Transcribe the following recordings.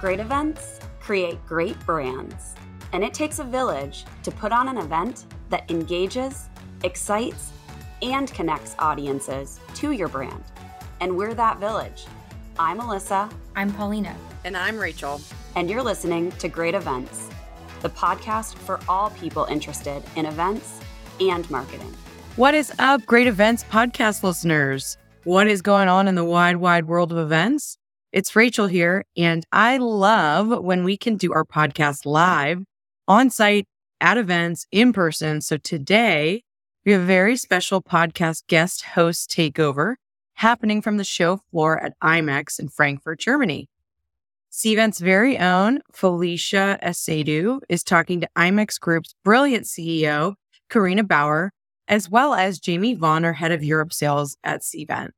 Great events create great brands, and it takes a village to put on an event that engages, excites, and connects audiences to your brand. And we're that village. I'm Alyssa. I'm Paulina. And I'm Rachel. And you're listening to Great Events, the podcast for all people interested in events and marketing. What is up, Great Events podcast listeners? What is going on in the wide, wide world of events? It's Rachel here, and I love when we can do our podcast live, on site, at events, in person. So today, we have a very special podcast guest host takeover happening from the show floor at IMEX in Frankfurt, Germany. Cvent's very own Felicia Asiedu is talking to IMEX Group's brilliant CEO, Carina Bauer, as well as Jamie Vaughan, head of Europe sales at Cvent.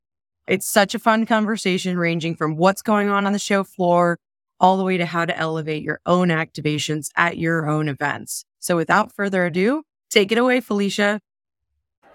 It's such a fun conversation ranging from what's going on on the show floor all the way to how to elevate your own activations at your own events. So without further ado, take it away, Felicia.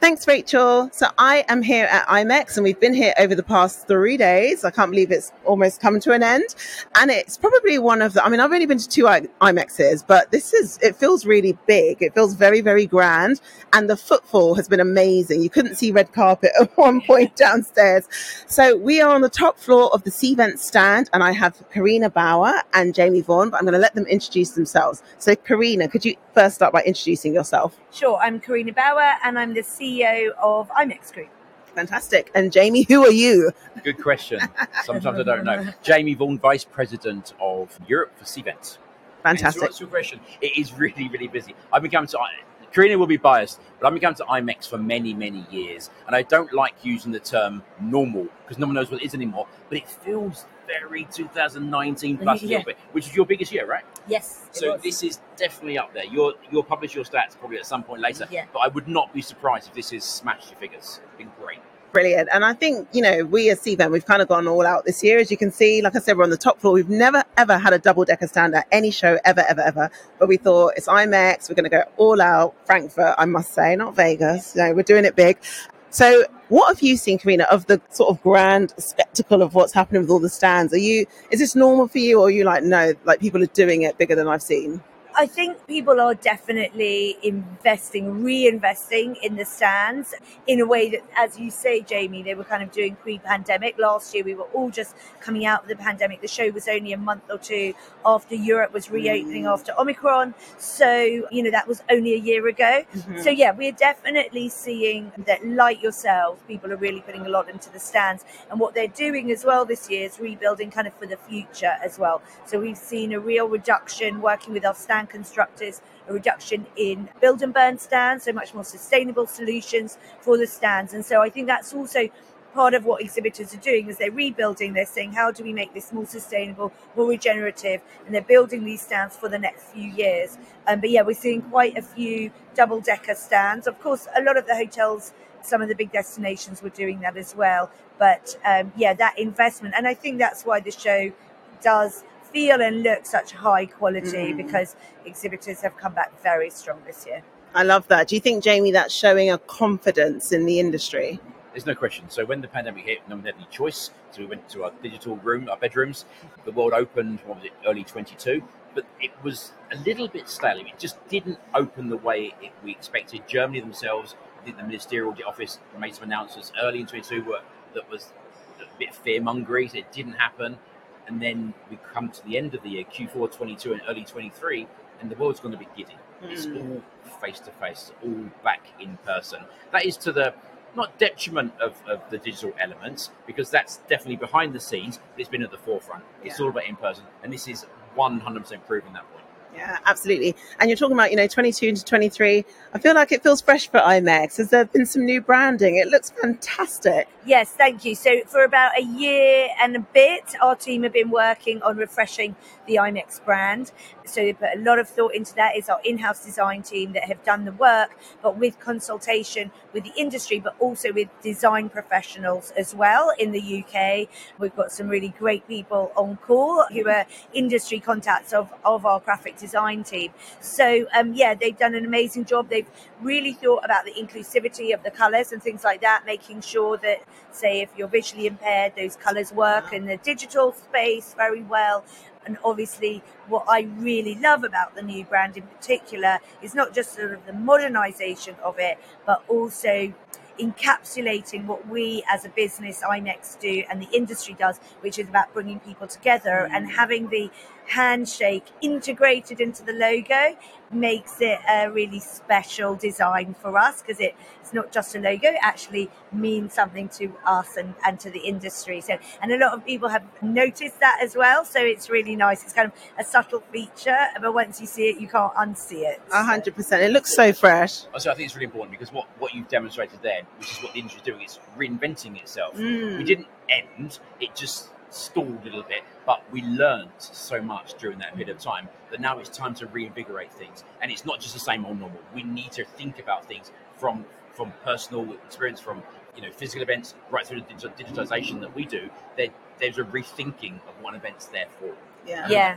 Thanks, Rachel. So I am here at IMEX and we've been here over the past three days. I can't believe it's almost come to an end. And it's probably one of the, I mean, I've only been to two IMEXs, but this is, it feels really big. It feels very, very grand. And the footfall has been amazing. You couldn't see red carpet at one point downstairs. So we are on the top floor of the Cvent stand and I have Carina Bauer and Jamie Vaughan, but I'm going to let them introduce themselves. So Carina, could you first start by introducing yourself? Sure. I'm Carina Bauer and I'm the CEO CEO of IMEX Group. Fantastic. And Jamie, who are you? Good question. Sometimes I don't know. Jamie Vaughan, Vice President of Europe for Cvent. Fantastic. That's your question. It is really, really busy. I've been coming to Carina will be biased, but I've been coming to IMEX for many, many years, and I don't like using the term normal because no one knows what it is anymore. But it feels very 2019 plus mm-hmm, yeah. a little bit, which is your biggest year, right? Yes. So this is definitely up there. You'll you'll publish your stats probably at some point later. Yeah. But I would not be surprised if this has smashed your figures. It's been great. Brilliant. And I think, you know, we as Cvent, we've kind of gone all out this year. As you can see, like I said, we're on the top floor. We've never, ever had a double decker stand at any show ever, ever, ever. But we thought it's IMEX. We're going to go all out. Frankfurt, I must say, not Vegas. You know, we're doing it big. So, what have you seen, Carina, of the sort of grand spectacle of what's happening with all the stands? Are you, is this normal for you, or are you like, no, like people are doing it bigger than I've seen? I think people are definitely investing, reinvesting in the stands in a way that, as you say, Jamie, they were kind of doing pre pandemic. Last year, we were all just coming out of the pandemic. The show was only a month or two after Europe was reopening mm. after Omicron. So, you know, that was only a year ago. Mm-hmm. So, yeah, we're definitely seeing that, like yourself, people are really putting a lot into the stands. And what they're doing as well this year is rebuilding kind of for the future as well. So, we've seen a real reduction working with our stand constructors, a reduction in build and burn stands, so much more sustainable solutions for the stands. And so I think that's also part of what exhibitors are doing is they're rebuilding they're saying how do we make this more sustainable more regenerative? And they're building these stands for the next few years. Um, but yeah we're seeing quite a few double decker stands. Of course a lot of the hotels some of the big destinations were doing that as well. But um, yeah that investment and i think that's why the show does feel and look such high quality mm. because exhibitors have come back very strong this year. I love that. Do you think, Jamie, that's showing a confidence in the industry? There's no question. So when the pandemic hit, no one had any choice. So we went to our digital room, our bedrooms. The world opened, what was it, early 22? But it was a little bit stale. It just didn't open the way it, we expected. Germany themselves, I think the ministerial office made some announcements early in 22 were, that was a bit fear-mongery. So it didn't happen and then we come to the end of the year, Q4 22 and early 23, and the world's going to be giddy. Mm. It's all face to face, all back in person. That is to the not detriment of, of the digital elements, because that's definitely behind the scenes, but it's been at the forefront. It's yeah. all about in person, and this is 100% proving that point. Yeah, absolutely. And you're talking about, you know, 22 to 23. I feel like it feels fresh for IMEX. Has there been some new branding? It looks fantastic. Yes, thank you. So for about a year and a bit, our team have been working on refreshing the IMEX brand. So they put a lot of thought into that. It's our in-house design team that have done the work, but with consultation with the industry, but also with design professionals as well in the UK. We've got some really great people on call who are industry contacts of, of our graphic design team. So um, yeah, they've done an amazing job. They've really thought about the inclusivity of the colours and things like that, making sure that say if you're visually impaired, those colours work in the digital space very well. And obviously, what I really love about the new brand in particular is not just sort of the modernization of it, but also encapsulating what we as a business, IMEX, do and the industry does, which is about bringing people together mm. and having the handshake integrated into the logo makes it a really special design for us because it, it's not just a logo, it actually means something to us and, and to the industry. So, and a lot of people have noticed that as well. So it's really nice. It's kind of a subtle feature, but once you see it, you can't unsee it. A hundred percent. It looks so fresh. So I think it's really important because what, what you've demonstrated there, which is what the industry is doing, is reinventing itself. Mm. We didn't end; it just stalled a little bit, but we learned so much during that period of time that now it's time to reinvigorate things. And it's not just the same old normal. We need to think about things from from personal experience, from you know physical events, right through the digitization that we do. There, there's a rethinking of what events there for. Yeah. Yeah.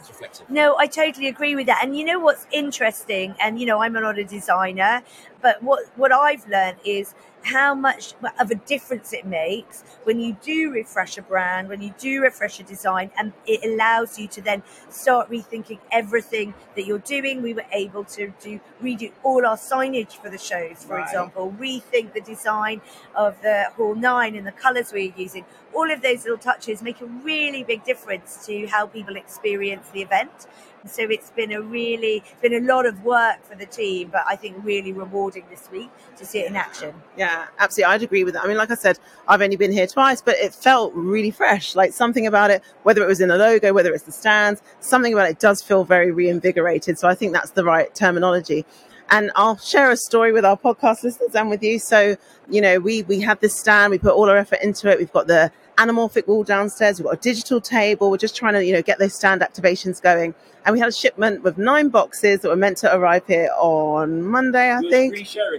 No, I totally agree with that. And you know what's interesting? And you know, I'm not a designer, but what what I've learned is how much of a difference it makes when you do refresh a brand, when you do refresh a design, and it allows you to then start rethinking everything that you're doing. We were able to do redo all our signage for the shows, for Right. example, rethink the design of the Hall 9 and the colours we're using. All of those little touches make a really big difference to how people experience the event. So it's been a really, it's been a lot of work for the team, but I think really rewarding this week to see it in action. Yeah, absolutely. I'd agree with that. I mean, like I said, I've only been here twice, but it felt really fresh. Like something about it, whether it was in the logo, whether it's the stands, something about it does feel very reinvigorated. So I think that's the right terminology. And I'll share a story with our podcast listeners and with you. So, you know, we we had this stand, we put all our effort into it. We've got the anamorphic wall downstairs, we've got a digital table. We're just trying to, you know, get those stand activations going. And we had a shipment with nine boxes that were meant to arrive here on Monday, I think.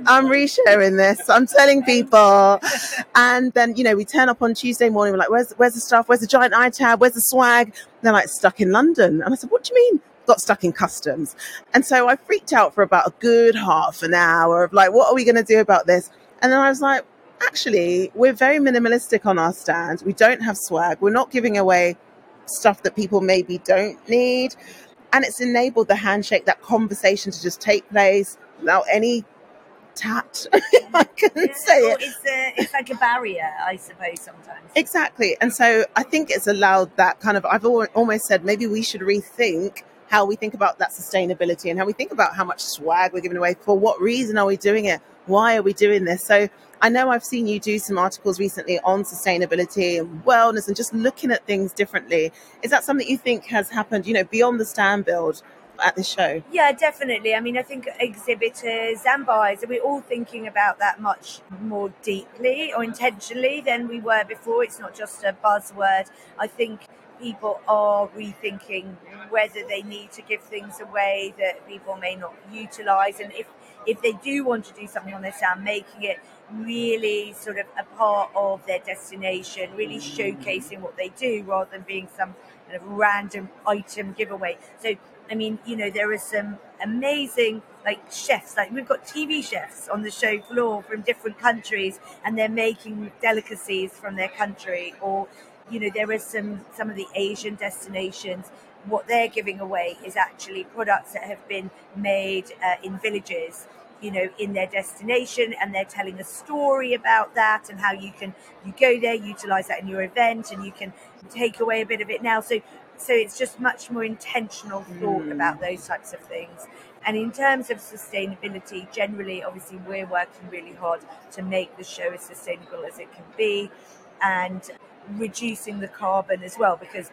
I'm resharing this. I'm telling people. And then, you know, we turn up on Tuesday morning. We're like, where's, where's the stuff? Where's the giant iTab? Where's the swag? And they're like, stuck in London. And I said, what do you mean? Got stuck in customs. And so I freaked out for about a good half an hour of like, what are we going to do about this? And then I was like, actually, we're very minimalistic on our stand. We don't have swag. We're not giving away stuff that people maybe don't need. And it's enabled the handshake, that conversation to just take place without any tat. I can say it. It's, a, it's like a barrier, I suppose, sometimes. Exactly. And so I think it's allowed that kind of, I've al- almost said maybe we should rethink how we think about that sustainability and how we think about how much swag we're giving away. For what reason are we doing it? Why are we doing this? So I know I've seen you do some articles recently on sustainability and wellness and just looking at things differently. Is that something you think has happened, you know, beyond the stand build at the show? Yeah, definitely. I mean, I think exhibitors and buyers, are we're all thinking about that much more deeply or intentionally than we were before. It's not just a buzzword. I think people are rethinking whether they need to give things away that people may not utilize. And if, if they do want to do something on their stand, making it really sort of a part of their destination, really showcasing what they do rather than being some kind of random item giveaway. So I mean, you know, there are some amazing like chefs. Like we've got TV chefs on the show floor from different countries, and they're making delicacies from their country. Or, you know, there are some some of the Asian destinations. What they're giving away is actually products that have been made uh, in villages you know in their destination and they're telling a story about that and how you can you go there utilize that in your event and you can take away a bit of it now so so it's just much more intentional thought Mm. about those types of things and in terms of sustainability generally obviously we're working really hard to make the show as sustainable as it can be and reducing the carbon as well because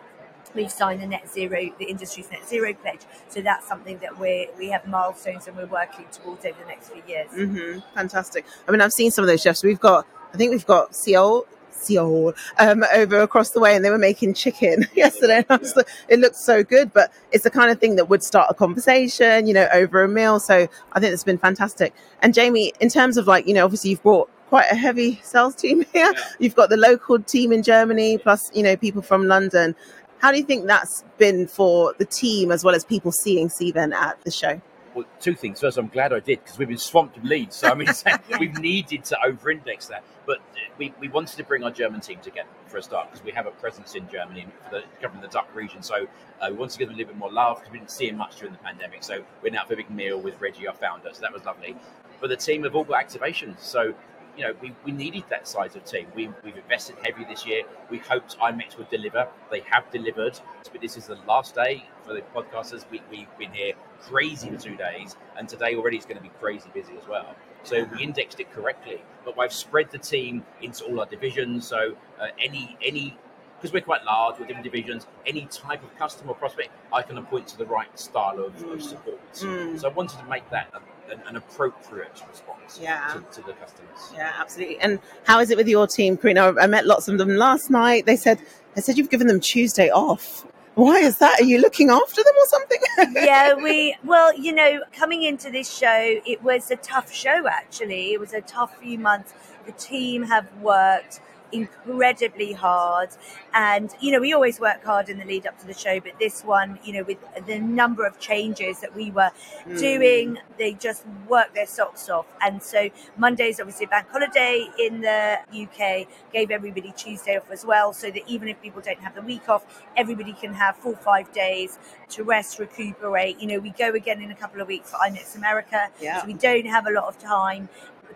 we've signed the net zero the industry's net zero pledge so that's something that we we have milestones and we're working towards over the next few years hmm Fantastic. I mean, I've seen some of those chefs. We've got, I think we've got Seoul, Seoul, um, over across the way, and they were making chicken yesterday. And I was like, it looked so good, but it's the kind of thing that would start a conversation, you know, over a meal. So I think it's been fantastic. And Jamie, in terms of like, you know, obviously you've brought quite a heavy sales team here. You've got the local team in Germany, plus, you know, people from London. How do you think that's been for the team as well as people seeing Steven at the show? Well, two things. First, I'm glad I did because we've been swamped with leads. So I mean, we've needed to over-index that. But we, we wanted to bring our German team together for a start because we have a presence in Germany for the, covering the DACH region. So uh, we wanted to give them a little bit more love because we didn't see him much during the pandemic. So we're now for a big meal with Reggie, our founder. So that was lovely. But the team have all got activations. So you know, we, we needed that size of team. We, we've invested heavy this year. We hoped IMEX would deliver. They have delivered. But this is the last day for the podcasters. We, we've been here crazy for two days, and today already is going to be crazy busy as well. So we indexed it correctly, but we've spread the team into all our divisions. So uh, any any because we're quite large with different divisions, any type of customer prospect, I can appoint to the right style of, mm. of support. Mm. So I wanted to make that an, an appropriate response yeah. to, to, the customers. Yeah, absolutely. And how is it with your team, Carina? I met lots of them last night. They said I said you've given them Tuesday off. Why is that? Are you looking after them or something? yeah, we, well, you know, coming into this show, it was a tough show actually. It was a tough few months. The team have worked incredibly hard. And, you know, we always work hard in the lead up to the show, but this one, you know, with the number of changes that we were mm. doing, they just worked their socks off. And so Monday's obviously a bank holiday in the UK, gave everybody Tuesday off as well, so that even if people don't have the week off, everybody can have full five days to rest, recuperate. You know, we go again in a couple of weeks for IMEX America, yeah. so we don't have a lot of time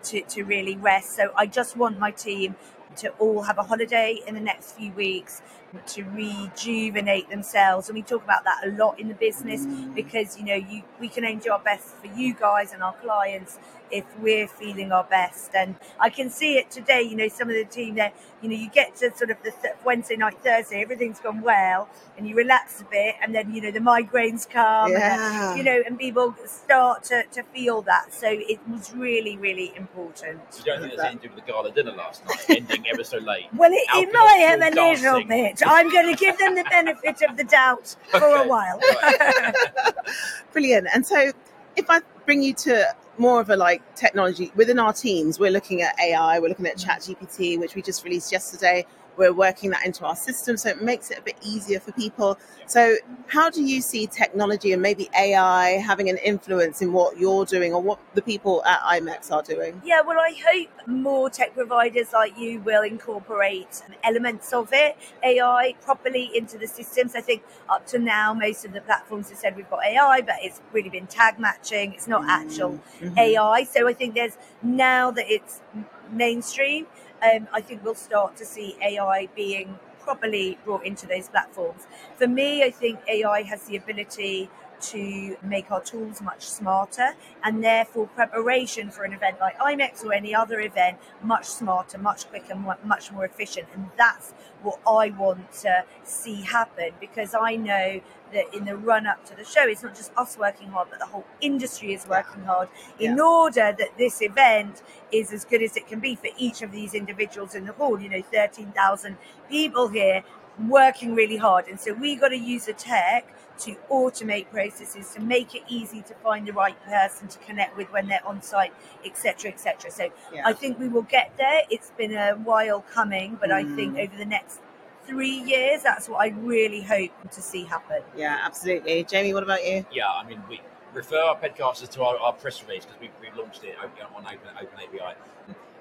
to, to really rest. So I just want my team to all have a holiday in the next few weeks to rejuvenate themselves and we talk about that a lot in the business because you know you we can only do our best for you guys and our clients if we're feeling our best. And I can see it today. You know, some of the team there. You know, you get to sort of the th- Wednesday night, Thursday, everything's gone well, and you relax a bit, and then you know the migraines come. Yeah. And, you know, and people start to, to feel that. So it was really, really important. You don't think there's anything to do with the gala dinner last night, ending ever so late? Well, it, it might have a dancing. little bit. I'm going to give them the benefit of the doubt for okay. a while. Brilliant. And so, if I bring you to more of a like technology within our teams. We're looking at AI, we're looking at mm. ChatGPT, which we just released yesterday. We're working that into our system, so it makes it a bit easier for people. So, how do you see technology and maybe AI having an influence in what you're doing or what the people at IMEX are doing? Yeah, well, I hope more tech providers like you will incorporate elements of it, AI, properly into the systems. I think up to now, most of the platforms have said we've got AI, but it's really been tag matching. It's not actual mm-hmm. AI. So, I think there's now that it's mainstream um, I think we'll start to see AI being properly brought into those platforms. For me, I think AI has the ability to make our tools much smarter and therefore preparation for an event like IMEX or any other event much smarter, much quicker, much more efficient. And that's what I want to see happen because I know that in the run up to the show, it's not just us working hard, but the whole industry is working hard in yeah. order that this event is as good as it can be for each of these individuals in the hall. You know, 13,000 people here working really hard. And so we got to use the tech to automate processes to make it easy to find the right person to connect with when they're on site etc etc so yeah. i think we will get there it's been a while coming but mm. i think over the next three years. That's what I really hope to see happen. Yeah, absolutely. Jamie, what about you? Yeah, I mean, we refer our podcasters to our, our press release because we, we launched it on Open, Open API.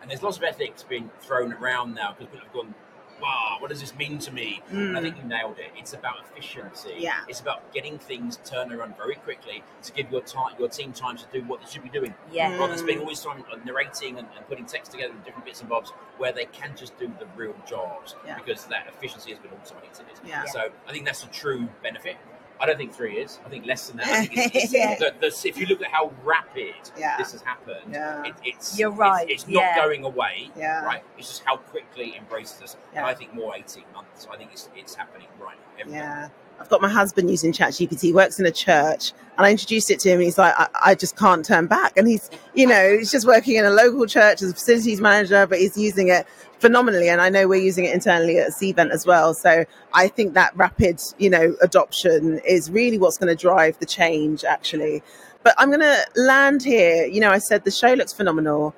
And there's lots of ethics being thrown around now because people have gone, wow, what does this mean to me? Mm. I think you nailed it. It's about efficiency. Yeah. It's about getting things turned around very quickly to give your time, your team time to do what they should be doing. Yeah. Rather than spending all this time narrating and, and, putting text together and different bits and bobs where they can just do the real jobs yeah. because that efficiency has been automated. Yeah. So I think that's a true benefit. I don't think three years. I think less than that. I think it's, it's yeah. the, the, if you look at how rapid yeah. this has happened, yeah. it, it's you're right. It's, it's not going away. Yeah. Right. It's just how quickly it embraces us. And I think more eighteen months. I think it's it's happening right. Now. Yeah. I've got my husband using ChatGPT. He works in a church, and I introduced it to him. He's like, I, I, just can't turn back. And he's, you know, he's just working in a local church as a facilities manager, but he's using it phenomenally. And I know we're using it internally at Cvent as well. So I think that rapid, you know, adoption is really what's going to drive the change, actually. But I'm going to land here. You know, I said the show looks phenomenal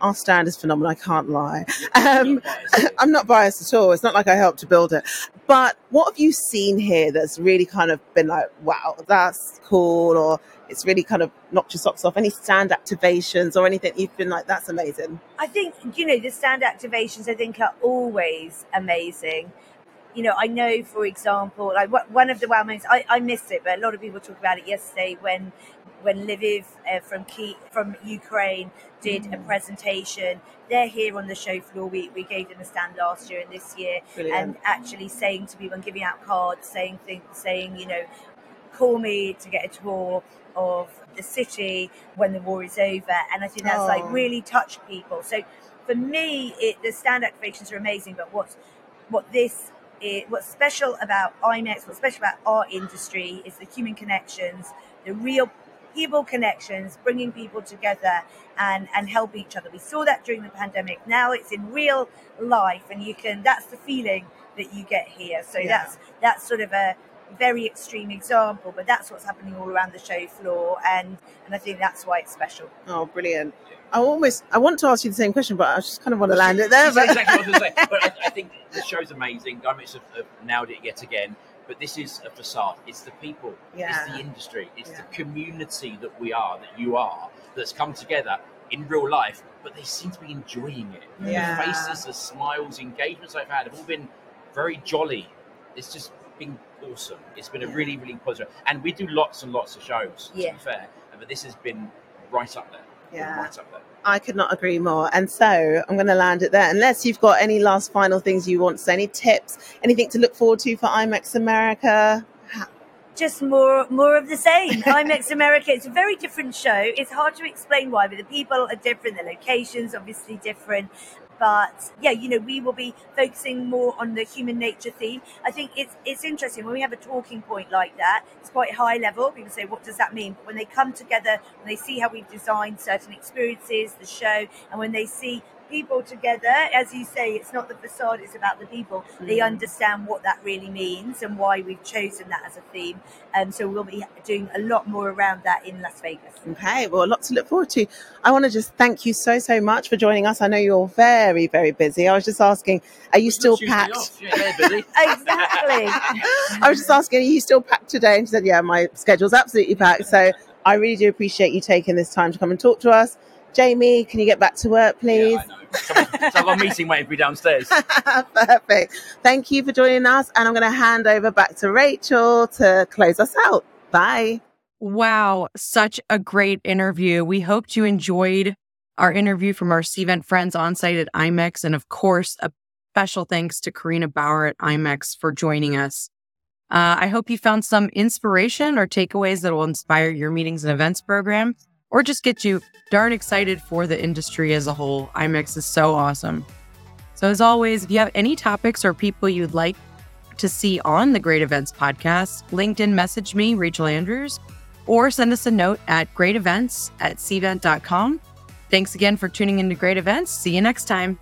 our stand is phenomenal. I can't lie. Um, I'm not biased at all. It's not like I helped to build it. But what have you seen here that's really kind of been like, wow, that's cool, or it's really kind of knocked your socks off? Any stand activations or anything you've been like, that's amazing? I think, you know, the stand activations I think are always amazing. You know, I know, for example, like one of the wow moments, I, I missed it, but a lot of people talked about it yesterday when when Lviv uh, from Kiev, from Ukraine did mm. a presentation. They're here on the show floor. We, we gave them a stand last year and this year, Brilliant. and actually saying to people and giving out cards, saying things, saying you know, call me to get a tour of the city when the war is over. And I think that's oh. like really touched people. So for me, it, the stand activations are amazing. But what's what this is, what's special about IMEX, what's special about our industry is the human connections, the real people connections, bringing people together and, and help each other. We saw that during the pandemic. Now it's in real life and you can, that's the feeling that you get here. So yeah. that's, that's sort of a very extreme example, but that's what's happening all around the show floor. And, and I think that's why it's special. Oh, brilliant. I almost I want to ask you the same question, but I just kind of want to land it there. But... exactly what I was going to say. But I, I, think the show's amazing. Diamonds have, have nailed it yet again but this is a facade. It's the people, yeah. it's the industry, it's yeah. the community that we are, that you are, that's come together in real life, but they seem to be enjoying it. Yeah. The faces, the smiles, engagements I've had have all been very jolly. It's just been awesome. It's been a really, really positive. And we do lots and lots of shows, yeah. to be fair, but this has been right up there. Yeah. Right up there. I could not agree more. And so I'm going to land it there. Unless you've got any last final things you want to say, any tips, anything to look forward to for IMEX America? Just more, more of the same. IMEX America. It's a very different show. It's hard to explain why, but the people are different. The locations obviously different, but yeah, you know, we will be focusing more on the human nature theme. I think it's it's interesting when we have a talking point like that. It's quite high level. People say, "What does that mean?" But when they come together and they see how we've designed certain experiences, the show, and when they see people together. As you say, it's not the facade, it's about the people. Mm. They understand what that really means and why we've chosen that as a theme. Um, so we'll be doing a lot more around that in Las Vegas. Okay, well, a lot to look forward to. I want to just thank you so, so much for joining us. I know you're very, very busy. I was just asking, are you still packed? Exactly. I was just asking, are you still packed today? And she said, yeah, my schedule's absolutely packed. So I really do appreciate you taking this time to come and talk to us. Jamie, can you get back to work, please? Yeah, so I've got a meeting waiting for me downstairs. Perfect. Thank you for joining us. And I'm going to hand over back to Rachel to close us out. Bye. Wow. Such a great interview. We hoped you enjoyed our interview from our Cvent friends on site at IMEX. And of course, a special thanks to Carina Bauer at IMEX for joining us. Uh, I hope you found some inspiration or takeaways that will inspire your meetings and events program or just get you darn excited for the industry as a whole. IMEX is so awesome. So, as always, if you have any topics or people you'd like to see on the Great Events podcast, LinkedIn message me, Rachel Andrews, or send us a note at greatevents at cvent.com. Thanks again for tuning into Great Events. See you next time.